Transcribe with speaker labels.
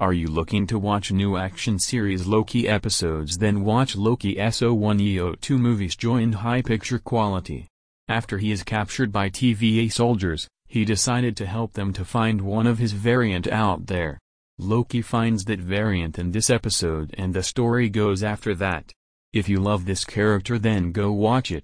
Speaker 1: Are you looking to watch new action series Loki episodes then watch Loki SO1EO2 Moviesjoy in high picture quality. After he is captured by TVA soldiers, he decided to help them to find one of his variant out there. Loki finds that variant in this episode and the story goes after that. If you love this character then go watch it.